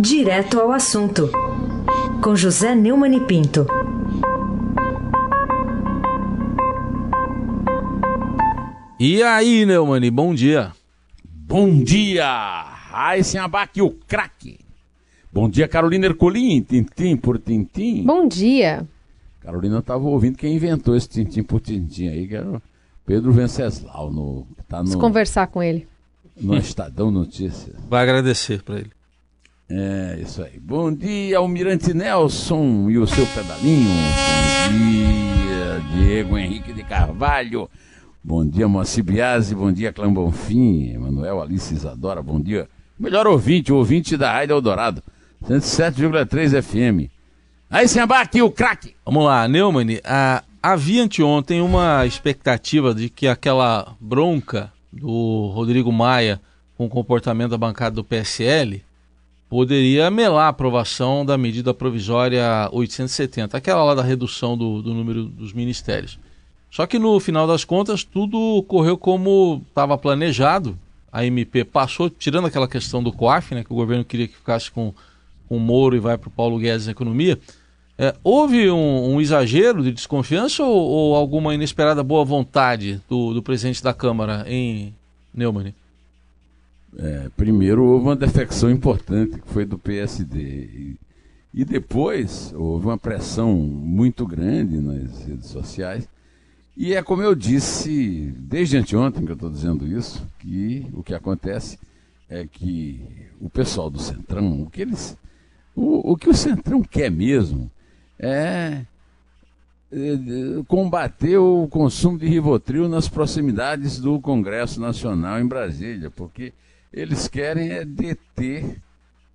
Direto ao assunto, com José Neumann e Pinto. E aí, Neumani, bom dia. Bom dia, Raíssen Abac, o craque. Bom dia, Carolina Ercolim, tintim por tintim. Bom dia. Carolina estava ouvindo quem inventou esse tintim por tintim aí, que era o Pedro Venceslau, no, tá no, Vamos conversar com ele. no Estadão Notícias. Vai agradecer para ele. É, isso aí. Bom dia, Almirante Nelson e o seu pedalinho. Bom dia, Diego Henrique de Carvalho. Bom dia, Moacir Biasi. Bom dia, Clã Bonfim. Emanuel Alice Isadora. Bom dia. Melhor ouvinte, ouvinte da Rádio Eldorado. 107,3 FM. Aí, sem aqui o craque. Vamos lá, Neumann, ah, havia anteontem uma expectativa de que aquela bronca do Rodrigo Maia com o comportamento da bancada do PSL poderia melar a aprovação da medida provisória 870, aquela lá da redução do, do número dos ministérios. Só que no final das contas tudo correu como estava planejado. A MP passou, tirando aquela questão do COAF, né, que o governo queria que ficasse com, com o Moro e vai para o Paulo Guedes na economia. É, houve um, um, exagero de desconfiança ou, ou, alguma inesperada boa vontade do, do presidente da Câmara em Neumann? É, primeiro houve uma defecção importante que foi do PSD e, e depois houve uma pressão muito grande nas redes sociais. E é como eu disse desde anteontem que eu estou dizendo isso que o que acontece é que o pessoal do Centrão o que eles o, o que o Centrão quer mesmo é, é combater o consumo de Rivotril nas proximidades do Congresso Nacional em Brasília, porque eles querem é deter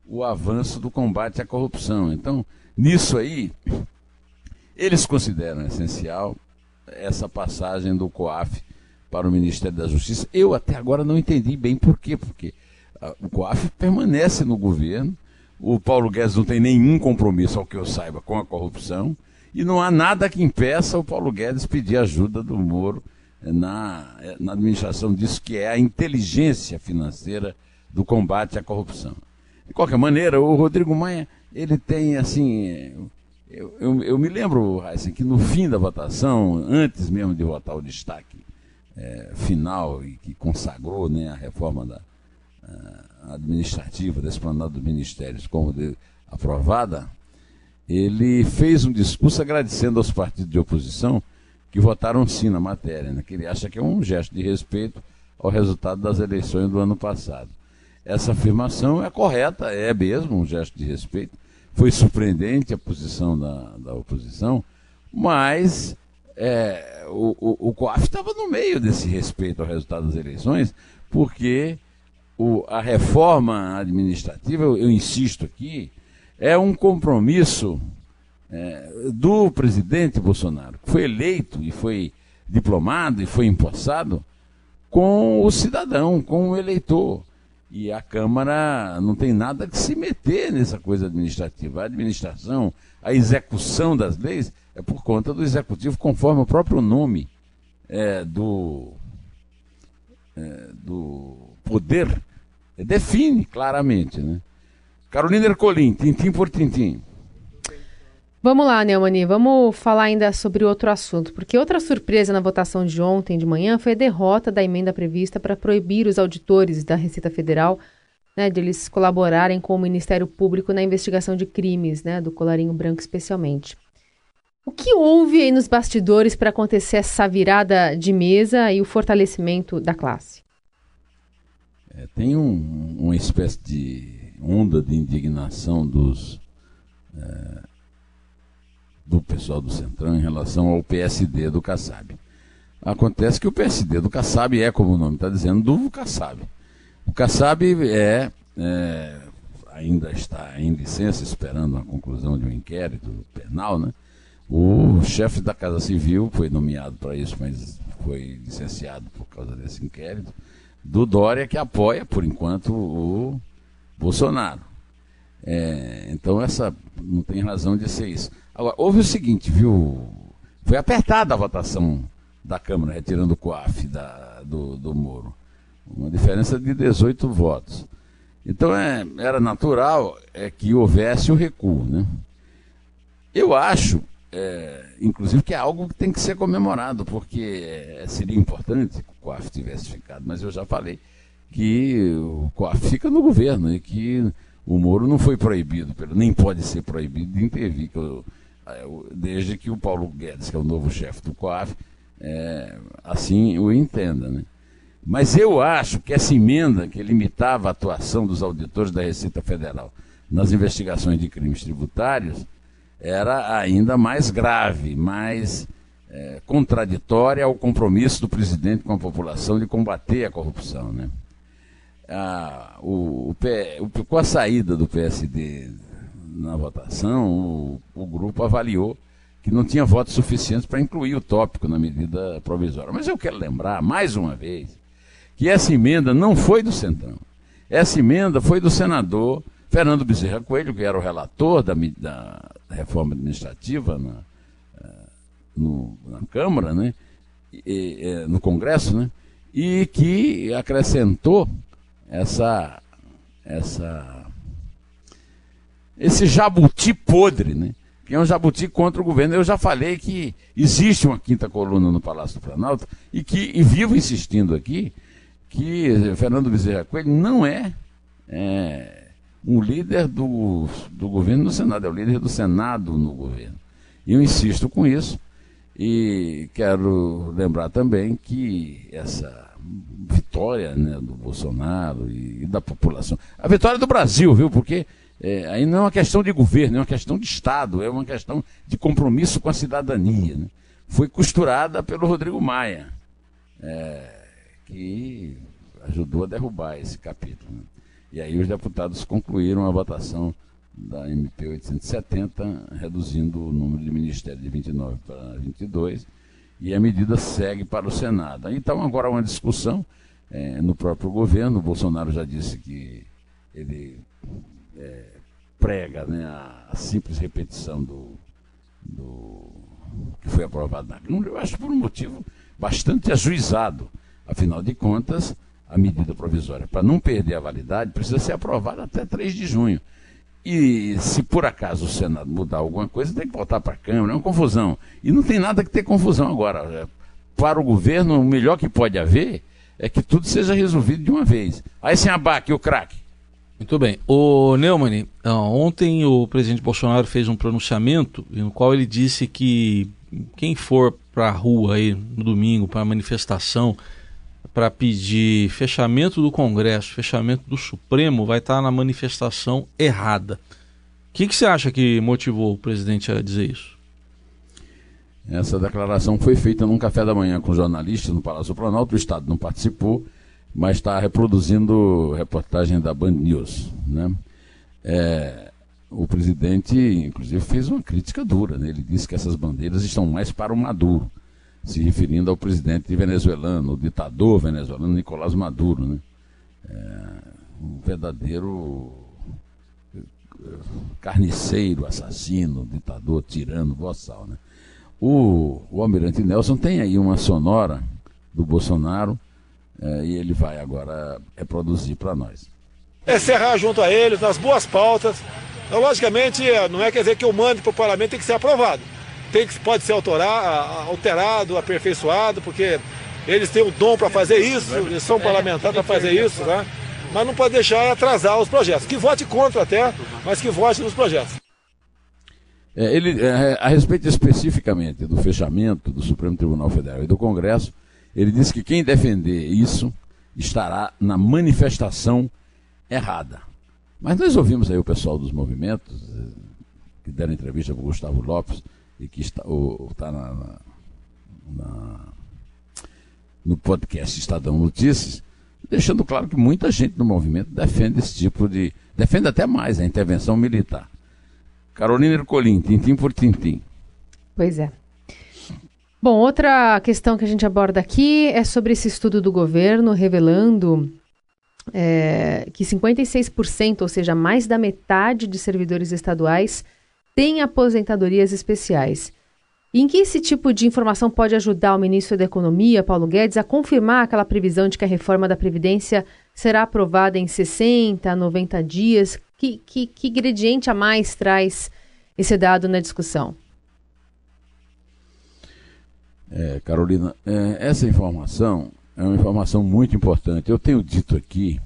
o avanço do combate à corrupção. Então, nisso aí, eles consideram essencial essa passagem do COAF para o Ministério da Justiça. Eu até agora não entendi bem por quê, porque o COAF permanece no governo, o Paulo Guedes não tem nenhum compromisso, ao que eu saiba, com a corrupção, e não há nada que impeça o Paulo Guedes pedir ajuda do Moro na, na administração disso, que é a inteligência financeira do combate à corrupção. De qualquer maneira, o Rodrigo Maia, ele tem assim. Eu, eu, eu me lembro, assim, que no fim da votação, antes mesmo de votar o destaque é, final e que consagrou né, a reforma da, a, administrativa da esplanada dos ministérios como de, aprovada, ele fez um discurso agradecendo aos partidos de oposição que votaram sim na matéria, né, que ele acha que é um gesto de respeito ao resultado das eleições do ano passado. Essa afirmação é correta, é mesmo um gesto de respeito. Foi surpreendente a posição da, da oposição, mas é, o, o, o COAF estava no meio desse respeito ao resultado das eleições, porque o, a reforma administrativa, eu, eu, insisto aqui, é um compromisso é, do presidente Bolsonaro, que foi eleito e foi diplomado e foi empossado com o cidadão, com o eleitor. E a Câmara não tem nada que se meter nessa coisa administrativa. A administração, a execução das leis é por conta do executivo, conforme o próprio nome é, do, é, do poder define claramente. Né? Carolina Ercolim, tintim por tintim. Vamos lá, Neumani, vamos falar ainda sobre outro assunto, porque outra surpresa na votação de ontem de manhã foi a derrota da emenda prevista para proibir os auditores da Receita Federal né, de eles colaborarem com o Ministério Público na investigação de crimes, né, do colarinho branco especialmente. O que houve aí nos bastidores para acontecer essa virada de mesa e o fortalecimento da classe? É, tem um, uma espécie de onda de indignação dos é do pessoal do Centrão em relação ao PSD do Kassab. Acontece que o PSD do Kassab é, como o nome está dizendo, do Kassab. O Kassab é, é, ainda está em licença, esperando a conclusão de um inquérito penal, né? O chefe da Casa Civil foi nomeado para isso, mas foi licenciado por causa desse inquérito, do Dória, que apoia, por enquanto, o Bolsonaro. É, então, essa não tem razão de ser isso. Agora, houve o seguinte, viu? Foi apertada a votação da Câmara, retirando o COAF da, do, do Moro. Uma diferença de 18 votos. Então é, era natural é, que houvesse o recuo. Né? Eu acho, é, inclusive, que é algo que tem que ser comemorado, porque é, seria importante que o COAF tivesse ficado, mas eu já falei que o COAF fica no governo e que o Moro não foi proibido, nem pode ser proibido de intervir, que eu, desde que o Paulo Guedes, que é o novo chefe do COAF, é, assim o entenda. Né? Mas eu acho que essa emenda que limitava a atuação dos auditores da Receita Federal nas investigações de crimes tributários era ainda mais grave, mais é, contraditória ao compromisso do presidente com a população de combater a corrupção. Né? Ah, o, o, com a saída do PSD na votação, o, o avaliou que não tinha votos suficientes para incluir o tópico na medida provisória. Mas eu quero lembrar, mais uma vez, que essa emenda não foi do Centrão. Essa emenda foi do senador Fernando Bezerra Coelho, que era o relator da, da reforma administrativa na, eh, no, na Câmara, né? E, e, no Congresso, né? e que acrescentou essa, essa, esse jabuti podre, né? Que é um jabuti contra o governo. Eu já falei que existe uma quinta coluna no Palácio do Planalto e que e vivo insistindo aqui que Fernando Bezerra Coelho não é, é um líder do, do governo no Senado, é o líder do Senado no governo. E eu insisto com isso e quero lembrar também que essa vitória né, do Bolsonaro e, e, da população, a vitória do Brasil, viu? Porque é, aí não é uma questão de governo, é uma questão de Estado, é uma questão de compromisso com a cidadania. Né? Foi costurada pelo Rodrigo Maia, é, que ajudou a derrubar esse capítulo. Né? E aí os deputados concluíram a votação da MP 870, reduzindo o número de ministérios de 29 para 22, e a medida segue para o Senado. Então agora uma discussão é, no próprio governo, o Bolsonaro já disse que ele é, prega né, a, a, simples repetição do, do que foi aprovado na Câmara, eu acho por um motivo bastante ajuizado. Afinal de contas, a medida provisória, para não perder a validade, precisa ser aprovada até 3 de junho. E se por acaso o Senado mudar alguma coisa, tem que voltar para a Câmara, é uma confusão. E não tem nada que ter confusão agora. Para o governo, o melhor que pode haver é que tudo seja resolvido de uma vez. Aí sem abaque, o craque. Muito bem. O Neumann, ontem o presidente Bolsonaro fez um pronunciamento no qual ele disse que quem for para a rua aí no domingo para a manifestação para pedir fechamento do Congresso, fechamento do Supremo, vai estar tá na manifestação errada. O que, que você acha que motivou o presidente a dizer isso? Essa declaração foi feita num café da manhã com jornalistas no Palácio Planalto. O Estado não participou, mas está reproduzindo reportagem da Band News. Né? É, o presidente, inclusive, fez uma crítica dura. Né? Ele disse que essas bandeiras estão mais para o Maduro se referindo ao presidente venezuelano, o ditador venezuelano Nicolás Maduro, né? É, um verdadeiro eh, carniceiro, assassino, ditador, tirano, boçal, né? O, o Almirante Nelson tem aí uma sonora do Bolsonaro é, e ele vai agora reproduzir para nós. É serrar junto a eles nas boas pautas. Então, logicamente, não é quer dizer que o mande para o parlamento tem que ser aprovado tem que, pode ser alterado, aperfeiçoado, porque eles têm o dom para fazer isso, eles são parlamentares para fazer isso, né? mas não pode deixar atrasar os projetos. Que vote contra até, mas que vote nos projetos. É, ele, é, a respeito especificamente do fechamento do Supremo Tribunal Federal e do Congresso, ele disse que quem defender isso estará na manifestação errada. Mas nós ouvimos aí o pessoal dos movimentos, que deram entrevista para o Gustavo Lopes, e que está, está na, na, na, no podcast Estadão Notícias, deixando claro que muita gente no movimento defende esse tipo de. defende até mais a intervenção militar. Carolina Ercolim, tintim por tintim. Pois é. Bom, outra questão que a gente aborda aqui é sobre esse estudo do governo revelando é, que 56%, ou seja, mais da metade de servidores estaduais, tem aposentadorias especiais. Em que esse tipo de informação pode ajudar o ministro da Economia, Paulo Guedes, a confirmar aquela previsão de que a reforma da Previdência será aprovada em 60, 90 dias? Que, que, que ingrediente a mais traz esse dado na discussão? É, Carolina, é, essa informação é uma informação muito importante. Eu tenho dito aqui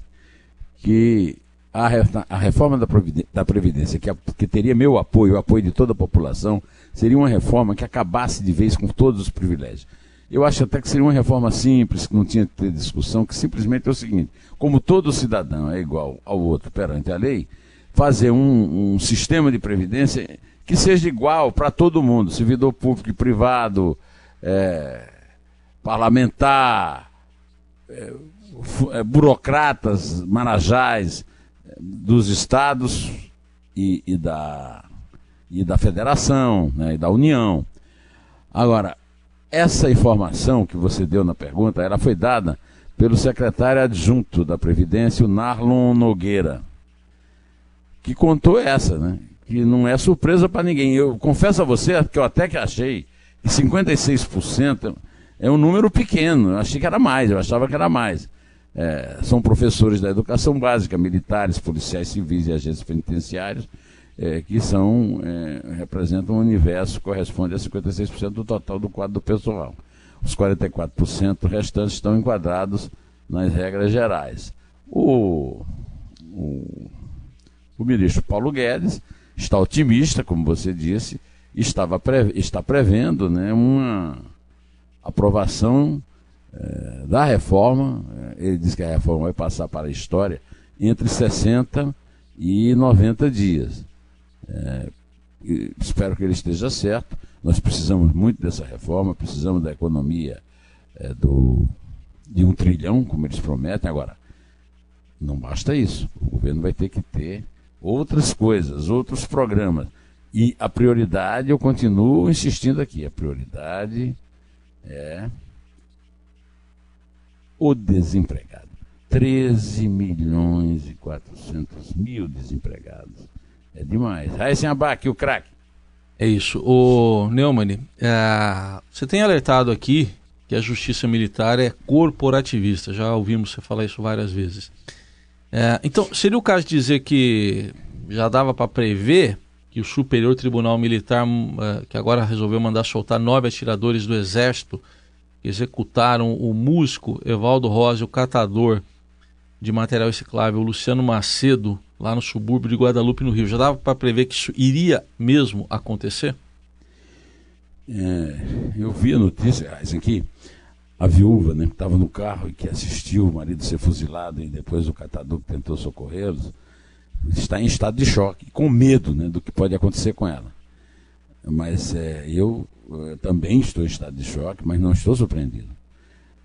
que a, a reforma da, da Previdência, que, a, que teria meu apoio, o apoio de toda a população, seria uma reforma que acabasse de vez com todos os privilégios. Eu acho até que seria uma reforma simples, que não tinha que ter discussão, que simplesmente é o seguinte: como todo cidadão é igual ao outro perante a lei, fazer um, um sistema de previdência que seja igual para todo mundo, servidor público e privado, é, parlamentar, é, é, burocratas, marajás é, dos estados e, e, da, e da federação né, e da União. Agora, essa informação que você deu na pergunta, ela foi dada pelo secretário adjunto da Previdência, o Narlon Nogueira, que contou essa, né? Que não é surpresa para ninguém. Eu confesso a você que eu até que achei que 56% é um número pequeno. Eu achei que era mais, eu achava que era mais. É, são professores da educação básica, militares, policiais civis e agentes penitenciários é, que são, é, representam um universo que corresponde a 56% do total do quadro do pessoal. Os 44% restantes estão enquadrados nas regras gerais. O, o, o ministro Paulo Guedes está otimista, como você disse, estava pre, está prevendo né, uma aprovação é, da reforma. É, ele diz que a reforma vai passar para a história entre 60 e 90 dias. É, espero que ele esteja certo. Nós precisamos muito dessa reforma, precisamos da economia do, de um trilhão, como eles prometem. Agora, não basta isso. O governo vai ter que ter outras coisas, outros programas. E a prioridade, eu continuo insistindo aqui, a prioridade é o desempregado. 13 milhões e 400 mil desempregados. É demais. Aí sem abaque, o craque. É isso. O Neumann, é, você tem alertado aqui que a justiça militar é corporativista. Já ouvimos você falar isso várias vezes. É, então, seria o caso de dizer que já dava para prever que o Superior Tribunal Militar, é, que agora resolveu mandar soltar nove atiradores do Exército, que executaram o músico Evaldo Rosa, o catador de material reciclável Luciano Macedo, lá no subúrbio de Guadalupe, no Rio. Já dava para prever que isso iria mesmo acontecer? É, eu vi a notícia, isso aqui, a viúva, né, que estava no carro e que assistiu o marido ser fuzilado e depois o catador que tentou socorrê-los, está em estado de choque, com medo né, do que pode acontecer com ela. Mas é, eu, eu também estou em estado de choque, mas não estou surpreendido.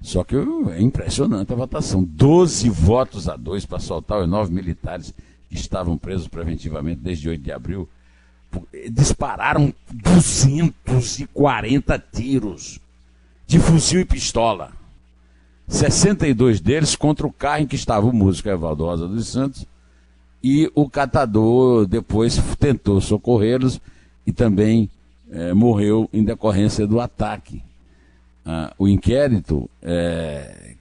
Só que é impressionante a votação. 12 votos a 2 para soltar os nove militares que estavam presos preventivamente desde 8 de abril, dispararam 240 tiros de fuzil e pistola. 62 deles contra o carro em que estava o músico Evaldo Rosa dos Santos e o catador depois tentou socorrê-los e também é, morreu em decorrência do ataque. Ah, o inquérito é,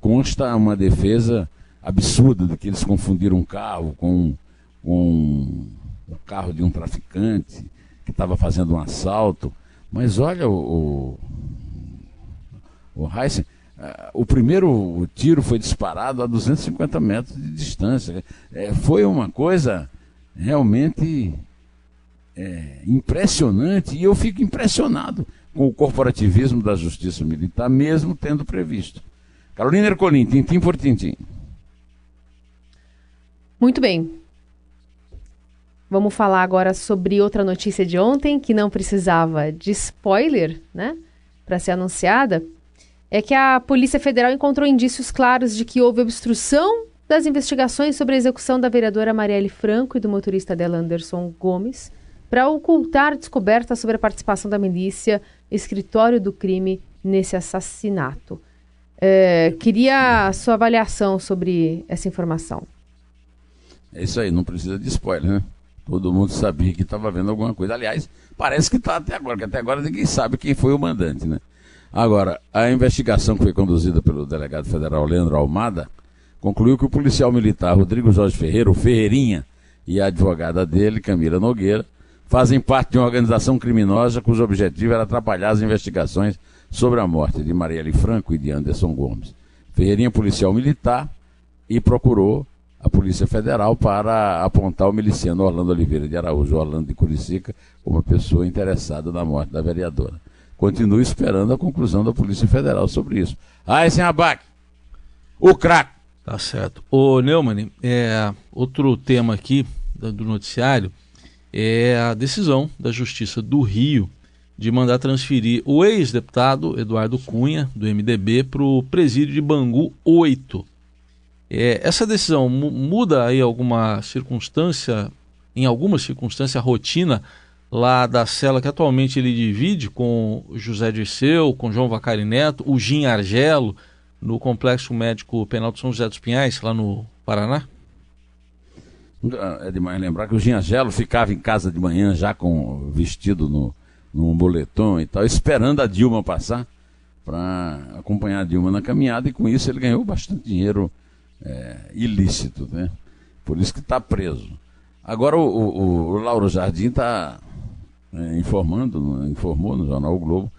consta uma defesa absurda de que eles confundiram um carro com, com o carro de um traficante que estava fazendo um assalto. Mas olha, o, o, o Heisen, o primeiro tiro foi disparado a 250 metros de distância. É, foi uma coisa realmente é, impressionante e eu fico impressionado com o corporativismo da justiça militar, mesmo tendo previsto. Carolina Ercolim, tintim por tintim. Muito bem. Vamos falar agora sobre outra notícia de ontem que não precisava de spoiler, né, para ser anunciada. É que a Polícia Federal encontrou indícios claros de que houve obstrução das investigações sobre a execução da vereadora Marielle Franco e do motorista dela Anderson Gomes para ocultar descobertas sobre a participação da milícia, escritório do crime nesse assassinato. É, queria a sua avaliação sobre essa informação. É isso aí, não precisa de spoiler, né? Todo mundo sabia que estava vendo alguma coisa. Aliás, parece que está até agora, que até agora ninguém sabe quem foi o mandante, né? Agora, a investigação que foi conduzida pelo delegado federal Leandro Almada concluiu que o policial militar Rodrigo Jorge Ferreira, o Ferreirinha, e a advogada dele, Camila Nogueira, fazem parte de uma organização criminosa cujo objetivo era atrapalhar as investigações sobre a morte de Marielle Franco e de Anderson Gomes. Ferreirinha policial militar e procurou a Polícia Federal para apontar o miliciano Orlando Oliveira de Araújo, Orlando de Curicica, como pessoa interessada na morte da vereadora. Continuo esperando a conclusão da Polícia Federal sobre isso. Ah, esse é abaque. O craque. Tá certo. Ô, Neumann, é, outro tema aqui do noticiário é a decisão da Justiça do Rio de mandar transferir o ex-deputado Eduardo Cunha, do MDB, para o presídio de Bangu 8. É, essa decisão muda aí alguma circunstância, em alguma circunstância, a rotina lá da cela que atualmente ele divide com José Dirceu, com João Vacari Neto, o Gin Argelo, no Complexo Médico Penal de São José dos Pinhais, lá no Paraná? É demais lembrar que o Gin Argelo ficava em casa de manhã já com vestido no, num boletom e tal, esperando a Dilma passar para acompanhar a Dilma na caminhada e com isso ele ganhou bastante dinheiro é, ilícito, né? Por isso que está preso. Agora o, o, o Lauro Jardim está é, informando, informou no jornal o Globo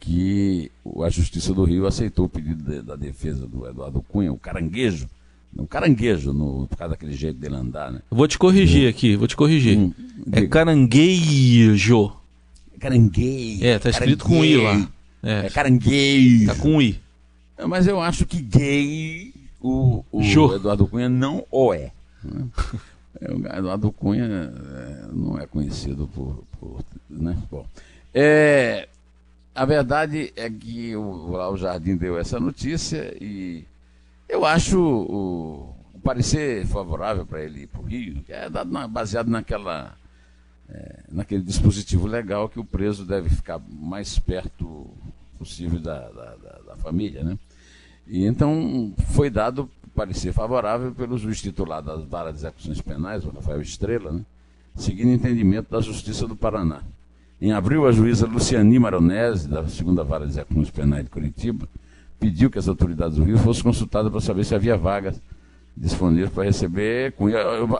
que a Justiça do Rio aceitou o pedido de, da defesa do Eduardo Cunha, o caranguejo, um caranguejo, no, por causa daquele jeito dele andar, né? Vou te corrigir hum. aqui, vou te corrigir. Hum, é caranguejo. Caranguejo. É, tá escrito com I lá. É, é caranguejo. Tá com I. Mas eu acho que gay o, o Eduardo Cunha não o é. Né? é Eduardo Cunha é, não é conhecido por. por né? Bom, é, a verdade é que o, o Jardim deu essa notícia e eu acho o, o parecer favorável para ele ir para o Rio, é dado na, baseado naquela. É, naquele dispositivo legal que o preso deve ficar mais perto possível da, da, da, da família, né? E então foi dado parecer favorável pelo juiz titular das varas de execuções penais, o Rafael Estrela, né, seguindo entendimento da Justiça do Paraná. Em abril, a juíza Luciani Maronese, da segunda vara de execuções penais de Curitiba, pediu que as autoridades do Rio fossem consultadas para saber se havia vagas disponíveis para receber.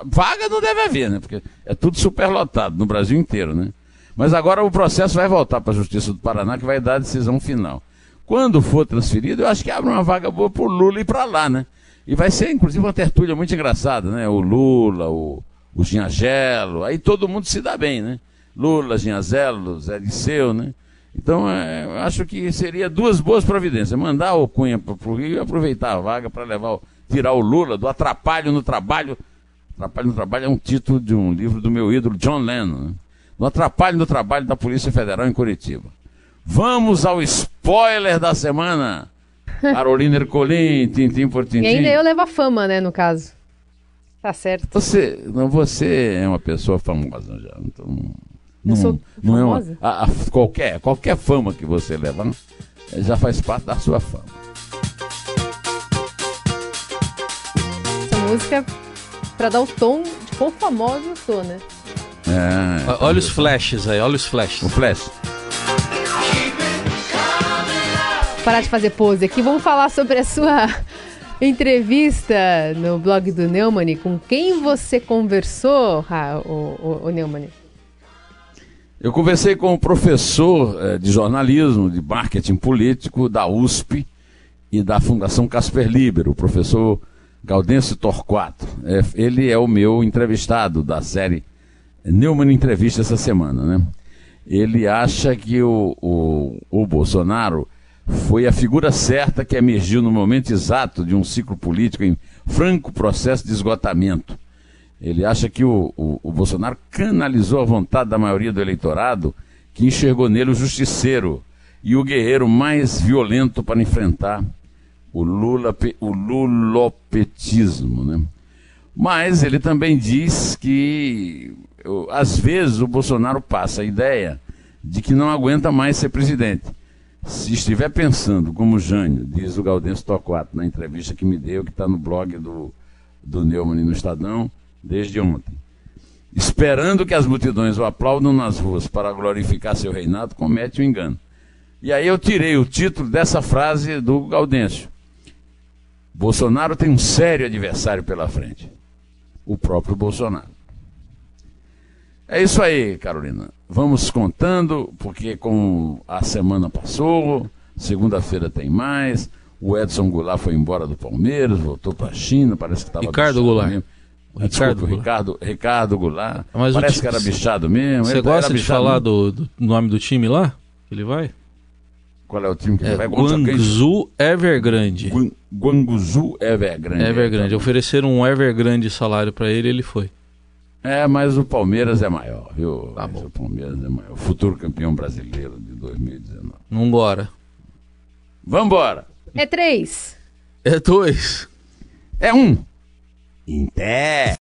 Vaga não deve haver, né? Porque é tudo superlotado no Brasil inteiro, né? Mas agora o processo vai voltar para a Justiça do Paraná, que vai dar a decisão final. Quando for transferido, eu acho que abre uma vaga boa para o Lula ir para lá, né? E vai ser, inclusive, uma tertúlia muito engraçada, né? O Lula, o, o Ginhagelo, aí todo mundo se dá bem, né? Lula, Ginhazelo, Zé Disseu, né? Então, é, acho que seria duas boas providências. Mandar o Cunha para o Rio e aproveitar a vaga para levar o, tirar o Lula do atrapalho no trabalho. Atrapalho no trabalho é um título de um livro do meu ídolo John Lennon. Né? Atrapalho no trabalho da Polícia Federal em Curitiba. Vamos ao spoiler da semana. Carolina Ercolim, tintim por tintim. E ainda eu levo a fama, né, no caso. Tá certo. Você, não, você é uma pessoa famosa já. Então, não, eu sou não famosa? É uma, a, a, qualquer, qualquer fama que você leva já faz parte da sua fama. Essa música é pra dar o tom de quão famosa eu sou, né? É, olha os flashes aí, olha os flashes. O flash parar de fazer pose aqui. Vamos falar sobre a sua entrevista no blog do Neumann. Com quem você conversou, o, o, o Neumann? Eu conversei com o professor eh, de jornalismo, de marketing político da USP e da Fundação Casper Libero, o professor Gaudêncio Torquato. É, ele é o meu entrevistado da série Neumann Entrevista essa semana. Né? Ele acha que o, o, o Bolsonaro foi a figura certa que emergiu no momento exato de um ciclo político em franco processo de esgotamento. Ele acha que o, o, o, Bolsonaro canalizou a vontade da maioria do eleitorado que enxergou nele o justiceiro e o guerreiro mais violento para enfrentar o, Lula, o lulopetismo. Né? Mas ele também diz que, às vezes, o Bolsonaro passa a ideia de que não aguenta mais ser presidente se estiver pensando, como Jânio, diz o Gaudêncio Torquato na entrevista que me deu, que está no blog do, do Neumann no Estadão, desde ontem, esperando que as multidões o aplaudam nas ruas para glorificar seu reinado, comete um engano. E aí eu tirei o título dessa frase do Gaudêncio. Bolsonaro tem um sério adversário pela frente. O próprio Bolsonaro. É isso aí, Carolina. Vamos contando, porque com a semana passou, segunda-feira tem mais. O Edson Goulart foi embora do Palmeiras, voltou para a China, parece que estava Ricardo Goulart. Mesmo. Ricardo Desculpa, Goulart. Ricardo, Ricardo Goulart. Mas parece ti- que era bichado mesmo. Você Ele gosta de falar do, do nome do time lá? Que ele vai? Qual é o time que ele É vai contra quem? Guangzhou Evergrande. Guan- Guanguzu Evergrande. Evergrande. Ofereceram um Evergrande salário pra ele ele foi. É, mas o Palmeiras é maior, viu? Tá Mas bom. O Palmeiras é maior. Futuro campeão brasileiro de 2019. Vambora. Vambora! É três. É dois. É um. Em pé.